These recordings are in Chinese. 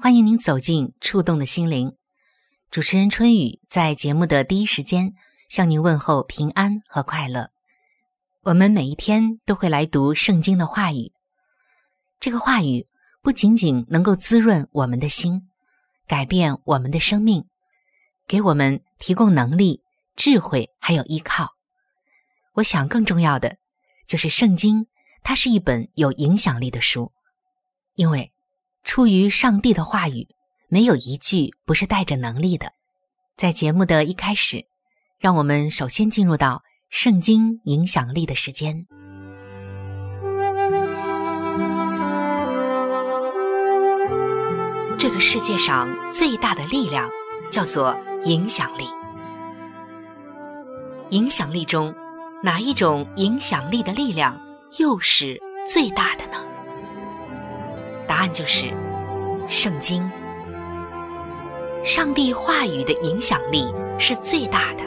欢迎您走进触动的心灵。主持人春雨在节目的第一时间向您问候平安和快乐。我们每一天都会来读圣经的话语，这个话语不仅仅能够滋润我们的心，改变我们的生命，给我们提供能力、智慧，还有依靠。我想更重要的就是圣经。它是一本有影响力的书，因为出于上帝的话语，没有一句不是带着能力的。在节目的一开始，让我们首先进入到圣经影响力的时间。这个世界上最大的力量叫做影响力。影响力中，哪一种影响力的力量？又是最大的呢？答案就是圣经。上帝话语的影响力是最大的，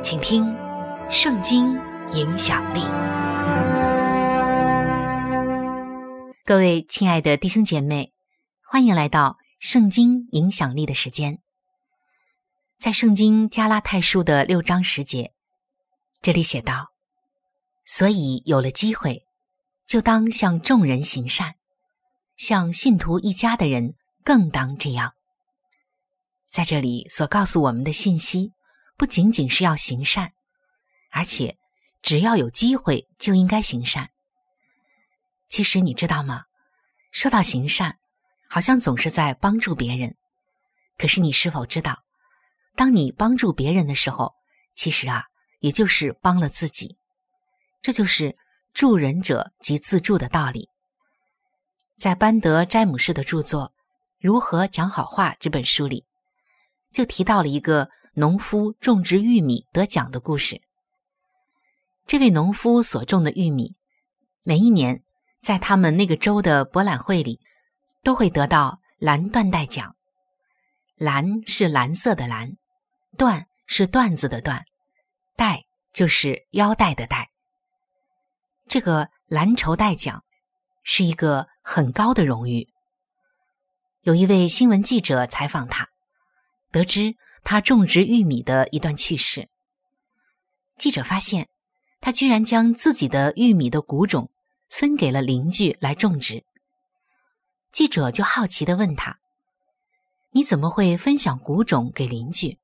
请听《圣经影响力》。各位亲爱的弟兄姐妹，欢迎来到《圣经影响力》的时间。在《圣经加拉太书》的六章十节，这里写道。所以有了机会，就当向众人行善，向信徒一家的人更当这样。在这里所告诉我们的信息，不仅仅是要行善，而且只要有机会就应该行善。其实你知道吗？说到行善，好像总是在帮助别人。可是你是否知道，当你帮助别人的时候，其实啊，也就是帮了自己。这就是助人者即自助的道理。在班德詹姆士的著作《如何讲好话》这本书里，就提到了一个农夫种植玉米得奖的故事。这位农夫所种的玉米，每一年在他们那个州的博览会里，都会得到蓝缎带奖。蓝是蓝色的蓝，缎是缎子的缎，带就是腰带的带。这个蓝绸带奖是一个很高的荣誉。有一位新闻记者采访他，得知他种植玉米的一段趣事。记者发现，他居然将自己的玉米的谷种分给了邻居来种植。记者就好奇的问他：“你怎么会分享谷种给邻居，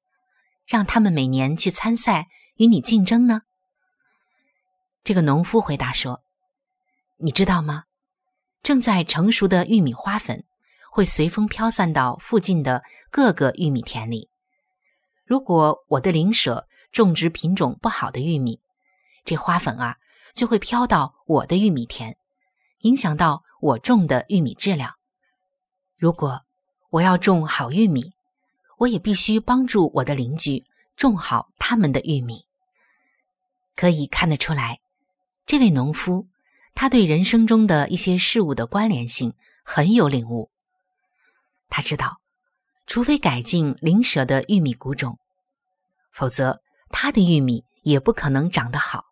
让他们每年去参赛与你竞争呢？”这个农夫回答说：“你知道吗？正在成熟的玉米花粉会随风飘散到附近的各个玉米田里。如果我的邻舍种植品种不好的玉米，这花粉啊就会飘到我的玉米田，影响到我种的玉米质量。如果我要种好玉米，我也必须帮助我的邻居种好他们的玉米。可以看得出来。”这位农夫，他对人生中的一些事物的关联性很有领悟。他知道，除非改进灵舍的玉米谷种，否则他的玉米也不可能长得好。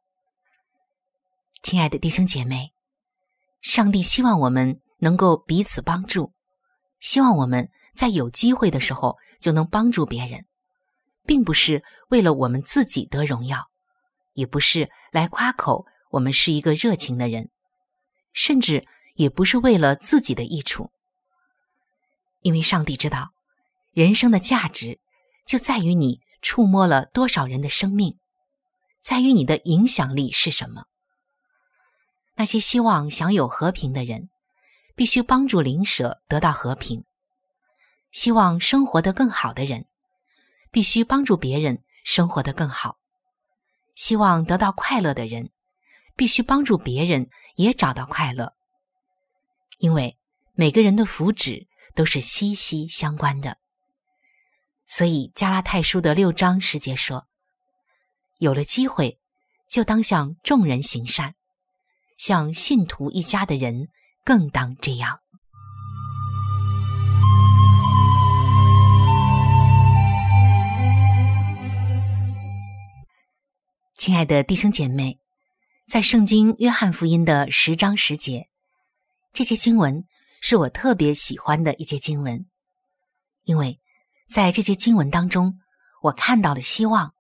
亲爱的弟兄姐妹，上帝希望我们能够彼此帮助，希望我们在有机会的时候就能帮助别人，并不是为了我们自己得荣耀，也不是来夸口我们是一个热情的人，甚至也不是为了自己的益处，因为上帝知道，人生的价值就在于你触摸了多少人的生命，在于你的影响力是什么。那些希望享有和平的人，必须帮助邻舍得到和平；希望生活得更好的人，必须帮助别人生活得更好；希望得到快乐的人，必须帮助别人也找到快乐。因为每个人的福祉都是息息相关的。所以加拉太书的六章十节说：“有了机会，就当向众人行善。”像信徒一家的人更当这样。亲爱的弟兄姐妹，在圣经约翰福音的十章十节，这些经文是我特别喜欢的一节经文，因为在这些经文当中，我看到了希望，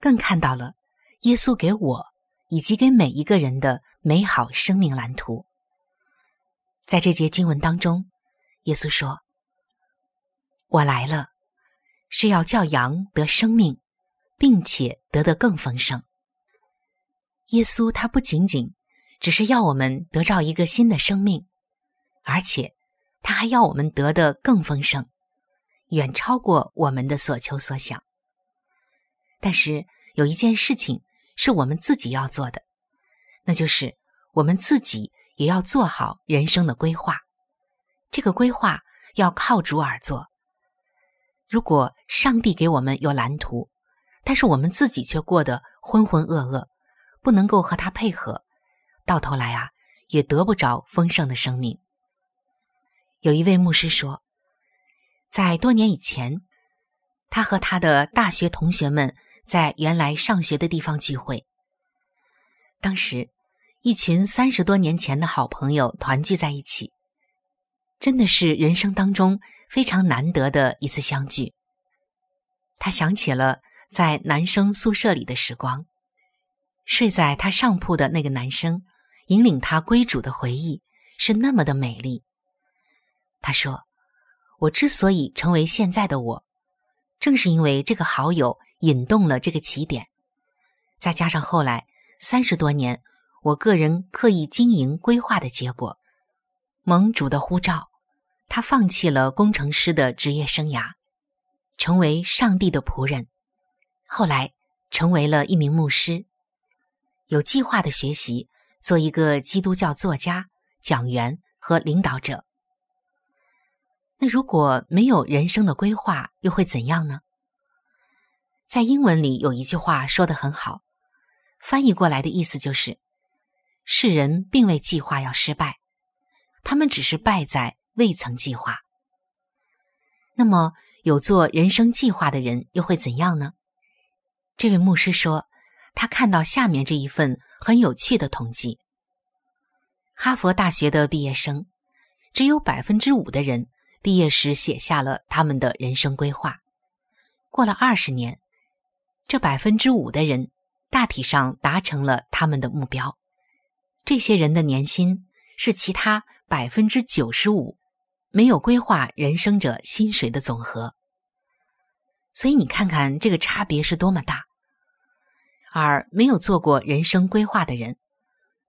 更看到了耶稣给我。以及给每一个人的美好生命蓝图。在这节经文当中，耶稣说：“我来了，是要叫羊得生命，并且得得更丰盛。”耶稣他不仅仅只是要我们得到一个新的生命，而且他还要我们得的更丰盛，远超过我们的所求所想。但是有一件事情。是我们自己要做的，那就是我们自己也要做好人生的规划。这个规划要靠主而做。如果上帝给我们有蓝图，但是我们自己却过得浑浑噩噩，不能够和他配合，到头来啊，也得不着丰盛的生命。有一位牧师说，在多年以前，他和他的大学同学们。在原来上学的地方聚会，当时一群三十多年前的好朋友团聚在一起，真的是人生当中非常难得的一次相聚。他想起了在男生宿舍里的时光，睡在他上铺的那个男生引领他归主的回忆是那么的美丽。他说：“我之所以成为现在的我，正是因为这个好友。”引动了这个起点，再加上后来三十多年我个人刻意经营规划的结果，盟主的呼召，他放弃了工程师的职业生涯，成为上帝的仆人，后来成为了一名牧师，有计划的学习做一个基督教作家、讲员和领导者。那如果没有人生的规划，又会怎样呢？在英文里有一句话说的很好，翻译过来的意思就是：世人并未计划要失败，他们只是败在未曾计划。那么，有做人生计划的人又会怎样呢？这位牧师说，他看到下面这一份很有趣的统计：哈佛大学的毕业生，只有百分之五的人毕业时写下了他们的人生规划。过了二十年。这百分之五的人大体上达成了他们的目标，这些人的年薪是其他百分之九十五没有规划人生者薪水的总和。所以你看看这个差别是多么大。而没有做过人生规划的人，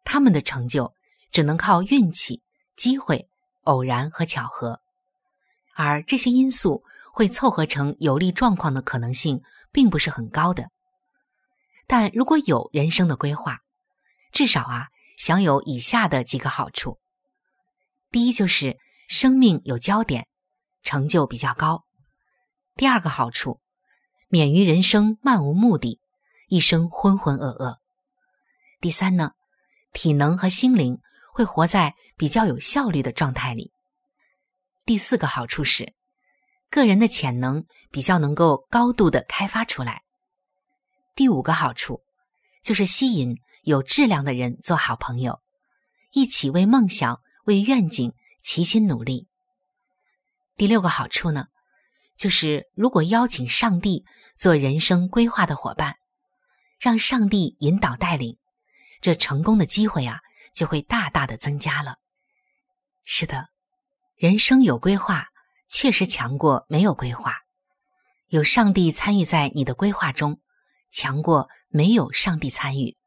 他们的成就只能靠运气、机会、偶然和巧合，而这些因素会凑合成有利状况的可能性。并不是很高的，但如果有人生的规划，至少啊，享有以下的几个好处：第一，就是生命有焦点，成就比较高；第二个好处，免于人生漫无目的，一生浑浑噩噩；第三呢，体能和心灵会活在比较有效率的状态里；第四个好处是，个人的潜能比较能够高度的开发出来。第五个好处就是吸引有质量的人做好朋友，一起为梦想、为愿景齐心努力。第六个好处呢，就是如果邀请上帝做人生规划的伙伴，让上帝引导带领，这成功的机会啊就会大大的增加了。是的，人生有规划确实强过没有规划，有上帝参与在你的规划中，强过没有上帝参与。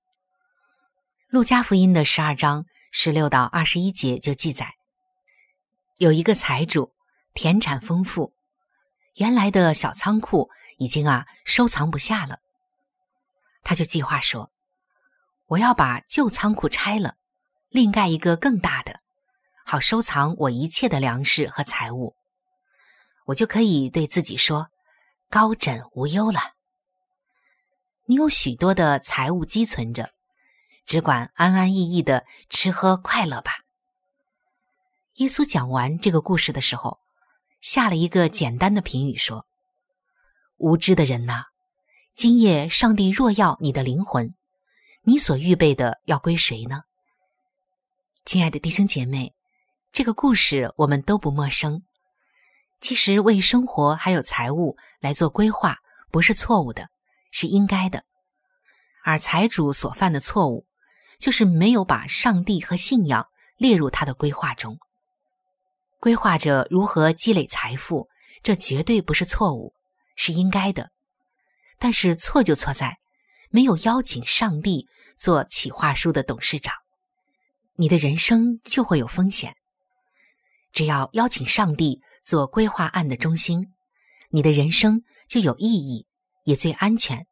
路加福音的十二章十六到二十一节就记载，有一个财主。田产丰富，原来的小仓库已经啊收藏不下了。他就计划说：“我要把旧仓库拆了，另盖一个更大的，好收藏我一切的粮食和财物。我就可以对自己说，高枕无忧了。你有许多的财物积存着，只管安安逸逸的吃喝快乐吧。”耶稣讲完这个故事的时候。下了一个简单的评语说：“无知的人呐，今夜上帝若要你的灵魂，你所预备的要归谁呢？”亲爱的弟兄姐妹，这个故事我们都不陌生。其实为生活还有财务来做规划不是错误的，是应该的。而财主所犯的错误，就是没有把上帝和信仰列入他的规划中。规划着如何积累财富，这绝对不是错误，是应该的。但是错就错在没有邀请上帝做企划书的董事长，你的人生就会有风险。只要邀请上帝做规划案的中心，你的人生就有意义，也最安全。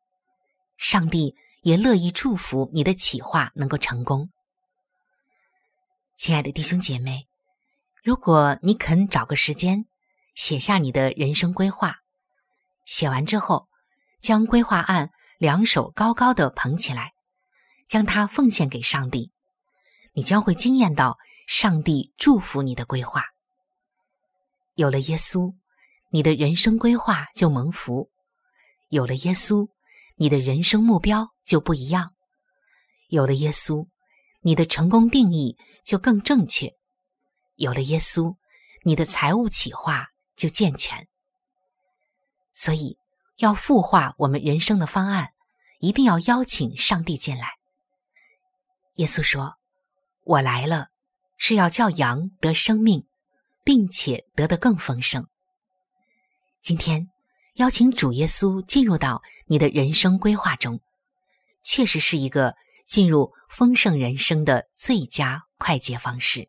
上帝也乐意祝福你的企划能够成功。亲爱的弟兄姐妹。如果你肯找个时间写下你的人生规划，写完之后，将规划案两手高高的捧起来，将它奉献给上帝，你将会惊艳到上帝祝福你的规划。有了耶稣，你的人生规划就蒙福；有了耶稣，你的人生目标就不一样；有了耶稣，你的成功定义就更正确。有了耶稣，你的财务企划就健全。所以，要孵化我们人生的方案，一定要邀请上帝进来。耶稣说：“我来了，是要叫羊得生命，并且得的更丰盛。”今天，邀请主耶稣进入到你的人生规划中，确实是一个进入丰盛人生的最佳快捷方式。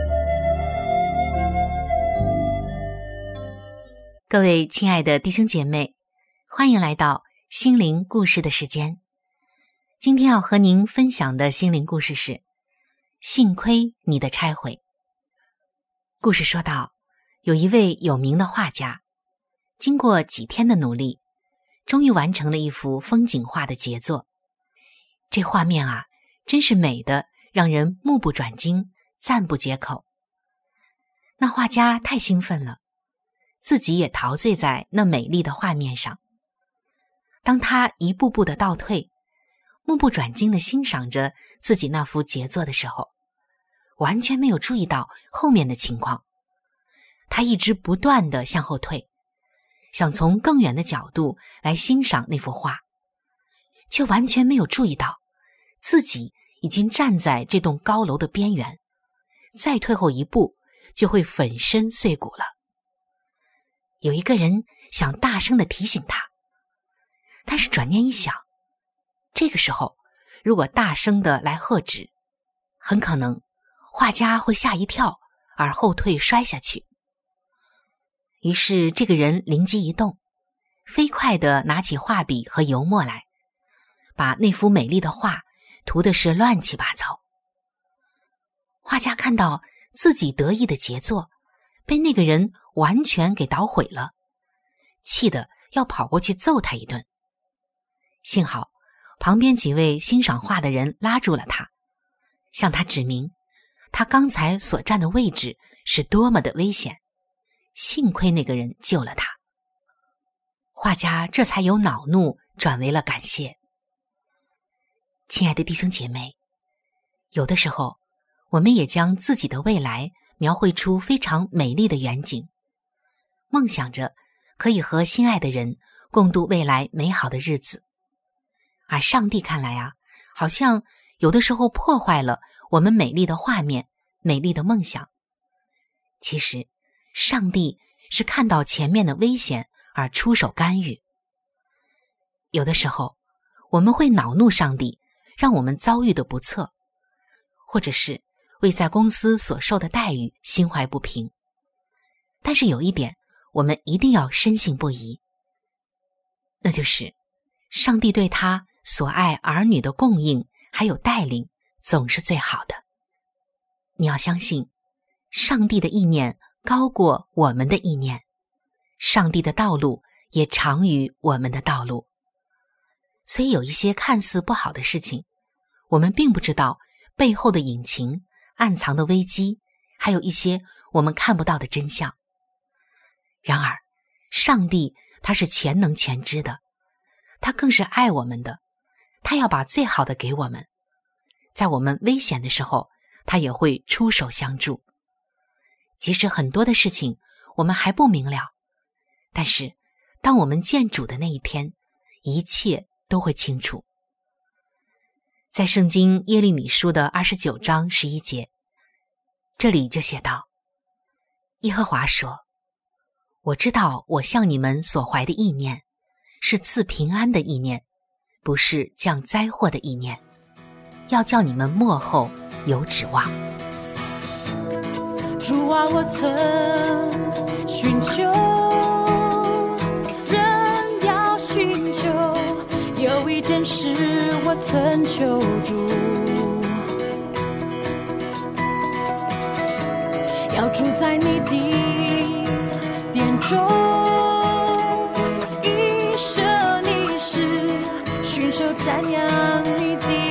各位亲爱的弟兄姐妹，欢迎来到心灵故事的时间。今天要和您分享的心灵故事是：幸亏你的拆毁。故事说到，有一位有名的画家，经过几天的努力，终于完成了一幅风景画的杰作。这画面啊，真是美的让人目不转睛、赞不绝口。那画家太兴奋了。自己也陶醉在那美丽的画面上。当他一步步的倒退，目不转睛的欣赏着自己那幅杰作的时候，完全没有注意到后面的情况。他一直不断的向后退，想从更远的角度来欣赏那幅画，却完全没有注意到自己已经站在这栋高楼的边缘，再退后一步就会粉身碎骨了。有一个人想大声的提醒他，但是转念一想，这个时候如果大声的来喝止，很可能画家会吓一跳而后退摔下去。于是这个人灵机一动，飞快的拿起画笔和油墨来，把那幅美丽的画涂的是乱七八糟。画家看到自己得意的杰作被那个人完全给捣毁了，气得要跑过去揍他一顿。幸好旁边几位欣赏画的人拉住了他，向他指明他刚才所站的位置是多么的危险。幸亏那个人救了他，画家这才由恼怒转为了感谢。亲爱的弟兄姐妹，有的时候我们也将自己的未来描绘出非常美丽的远景，梦想着可以和心爱的人共度未来美好的日子。而上帝看来啊，好像有的时候破坏了我们美丽的画面、美丽的梦想。其实。上帝是看到前面的危险而出手干预。有的时候，我们会恼怒上帝，让我们遭遇的不测，或者是为在公司所受的待遇心怀不平。但是有一点，我们一定要深信不疑，那就是上帝对他所爱儿女的供应还有带领，总是最好的。你要相信上帝的意念。高过我们的意念，上帝的道路也长于我们的道路。所以有一些看似不好的事情，我们并不知道背后的隐情、暗藏的危机，还有一些我们看不到的真相。然而，上帝他是全能全知的，他更是爱我们的，他要把最好的给我们，在我们危险的时候，他也会出手相助。即使很多的事情我们还不明了，但是当我们见主的那一天，一切都会清楚。在圣经耶利米书的二十九章十一节，这里就写道：“耶和华说，我知道我向你们所怀的意念，是赐平安的意念，不是降灾祸的意念，要叫你们幕后有指望。”主啊，我曾寻求，我曾求助，要住在你的殿中，一生一世寻求瞻仰你的。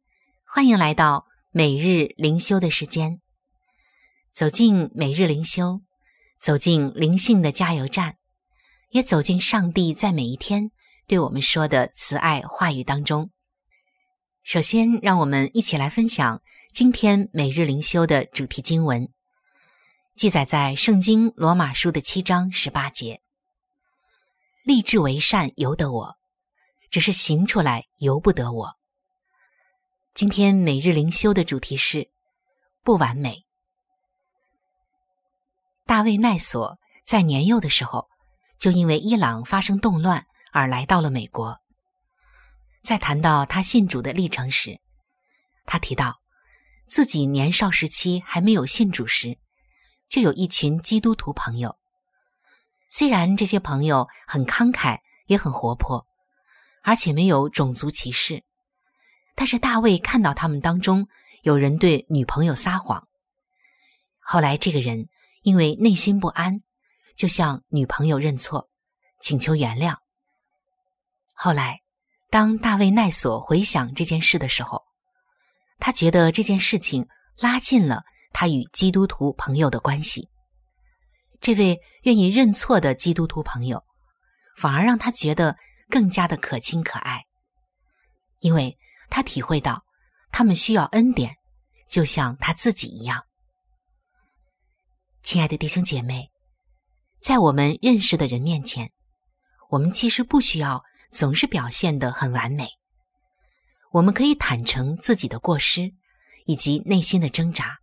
欢迎来到每日灵修的时间。走进每日灵修，走进灵性的加油站。也走进上帝在每一天对我们说的慈爱话语当中。首先，让我们一起来分享今天每日灵修的主题经文，记载在《圣经罗马书》的七章十八节：“立志为善由得我，只是行出来由不得我。”今天每日灵修的主题是不完美。大卫奈索在年幼的时候。就因为伊朗发生动乱而来到了美国。在谈到他信主的历程时，他提到自己年少时期还没有信主时，就有一群基督徒朋友。虽然这些朋友很慷慨，也很活泼，而且没有种族歧视，但是大卫看到他们当中有人对女朋友撒谎。后来，这个人因为内心不安。就向女朋友认错，请求原谅。后来，当大卫奈索回想这件事的时候，他觉得这件事情拉近了他与基督徒朋友的关系。这位愿意认错的基督徒朋友，反而让他觉得更加的可亲可爱，因为他体会到他们需要恩典，就像他自己一样。亲爱的弟兄姐妹。在我们认识的人面前，我们其实不需要总是表现得很完美。我们可以坦诚自己的过失以及内心的挣扎。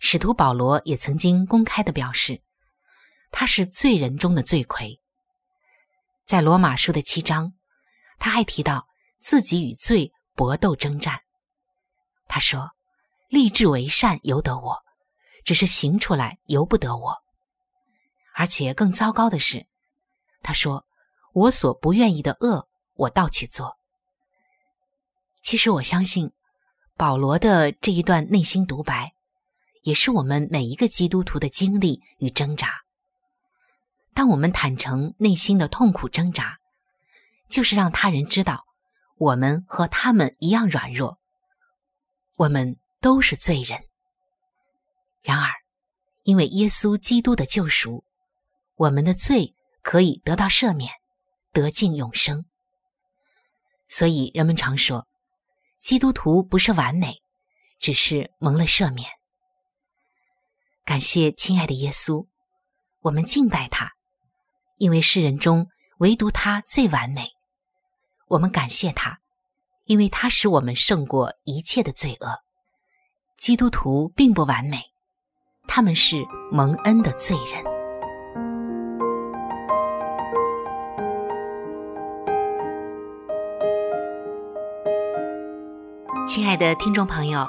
使徒保罗也曾经公开的表示，他是罪人中的罪魁。在罗马书的七章，他还提到自己与罪搏斗征战。他说：“立志为善由得我，只是行出来由不得我。”而且更糟糕的是，他说：“我所不愿意的恶，我倒去做。”其实我相信，保罗的这一段内心独白，也是我们每一个基督徒的经历与挣扎。当我们坦诚内心的痛苦挣扎，就是让他人知道，我们和他们一样软弱，我们都是罪人。然而，因为耶稣基督的救赎。我们的罪可以得到赦免，得尽永生。所以人们常说，基督徒不是完美，只是蒙了赦免。感谢亲爱的耶稣，我们敬拜他，因为世人中唯独他最完美。我们感谢他，因为他使我们胜过一切的罪恶。基督徒并不完美，他们是蒙恩的罪人。亲爱的听众朋友，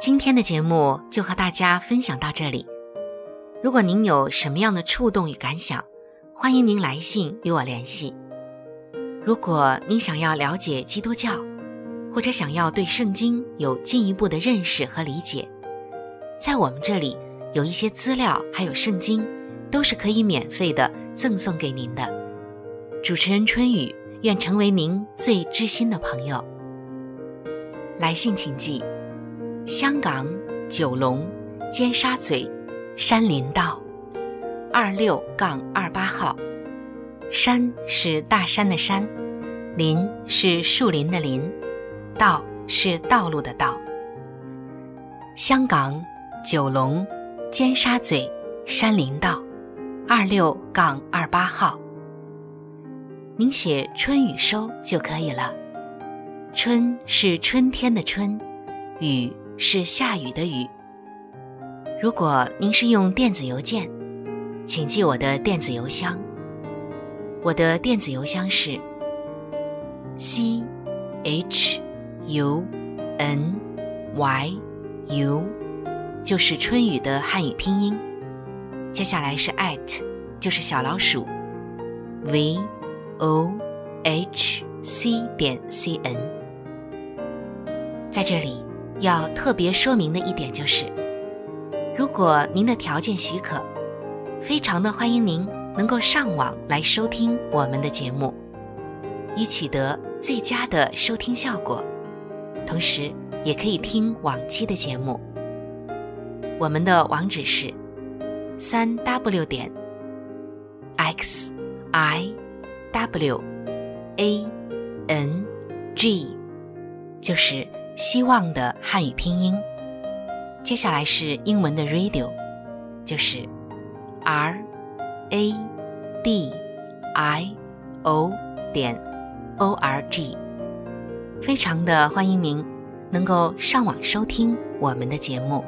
今天的节目就和大家分享到这里。如果您有什么样的触动与感想，欢迎您来信与我联系。如果您想要了解基督教，或者想要对圣经有进一步的认识和理解，在我们这里有一些资料，还有圣经，都是可以免费的赠送给您的。主持人春雨愿成为您最知心的朋友。来信请寄：香港九龙尖沙咀山林道二六杠二八号。山是大山的山，林是树林的林。道是道路的道。香港九龙尖沙咀山林道二六杠二八号。您写春雨收就可以了。春是春天的春，雨是下雨的雨。如果您是用电子邮件，请记我的电子邮箱。我的电子邮箱是 c h u n y u，就是春雨的汉语拼音。接下来是 at，就是小老鼠 v o h c 点 c n。在这里要特别说明的一点就是，如果您的条件许可，非常的欢迎您。能够上网来收听我们的节目，以取得最佳的收听效果。同时，也可以听往期的节目。我们的网址是三 w 点 x i w a n g，就是希望的汉语拼音。接下来是英文的 radio，就是 r。A d i o 点 o r g，非常的欢迎您能够上网收听我们的节目。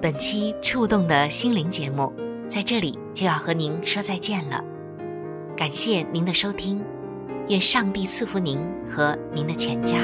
本期触动的心灵节目在这里就要和您说再见了，感谢您的收听，愿上帝赐福您和您的全家。